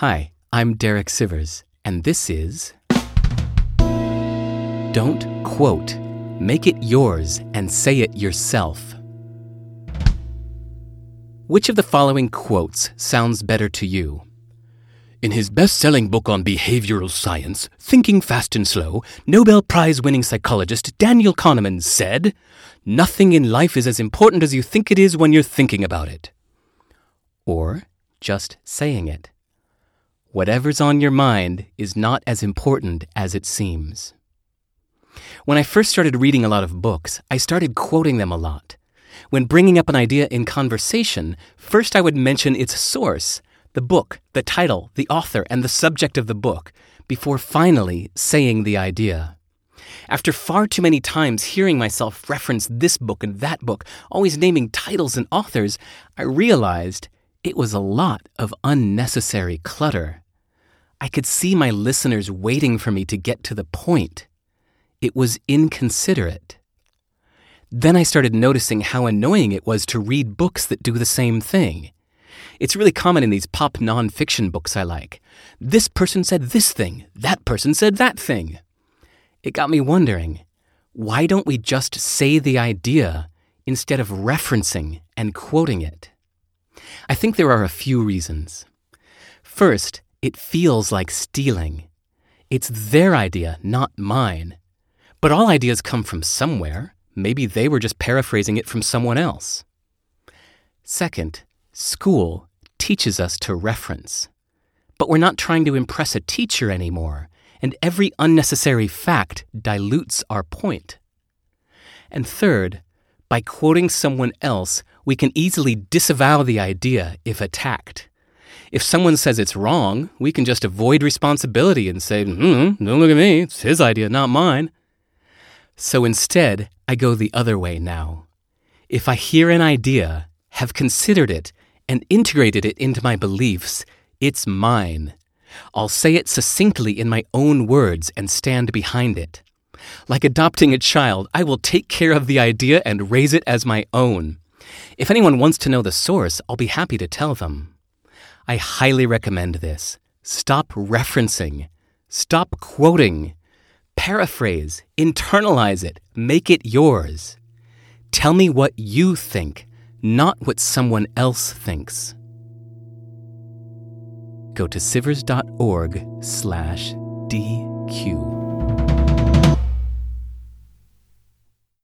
Hi, I'm Derek Sivers, and this is Don't Quote. Make it yours and say it yourself. Which of the following quotes sounds better to you? In his best selling book on behavioral science, Thinking Fast and Slow, Nobel Prize winning psychologist Daniel Kahneman said, Nothing in life is as important as you think it is when you're thinking about it. Or just saying it. Whatever's on your mind is not as important as it seems. When I first started reading a lot of books, I started quoting them a lot. When bringing up an idea in conversation, first I would mention its source, the book, the title, the author, and the subject of the book, before finally saying the idea. After far too many times hearing myself reference this book and that book, always naming titles and authors, I realized it was a lot of unnecessary clutter. I could see my listeners waiting for me to get to the point. It was inconsiderate. Then I started noticing how annoying it was to read books that do the same thing. It's really common in these pop nonfiction books I like. This person said this thing, that person said that thing. It got me wondering why don't we just say the idea instead of referencing and quoting it? I think there are a few reasons. First, it feels like stealing. It's their idea, not mine. But all ideas come from somewhere. Maybe they were just paraphrasing it from someone else. Second, school teaches us to reference. But we're not trying to impress a teacher anymore, and every unnecessary fact dilutes our point. And third, by quoting someone else, we can easily disavow the idea if attacked. If someone says it's wrong, we can just avoid responsibility and say, hmm, don't look at me, it's his idea, not mine. So instead, I go the other way now. If I hear an idea, have considered it, and integrated it into my beliefs, it's mine. I'll say it succinctly in my own words and stand behind it. Like adopting a child, I will take care of the idea and raise it as my own. If anyone wants to know the source, I'll be happy to tell them. I highly recommend this. Stop referencing. Stop quoting. Paraphrase. Internalize it. Make it yours. Tell me what you think, not what someone else thinks. Go to sivers.org slash DQ.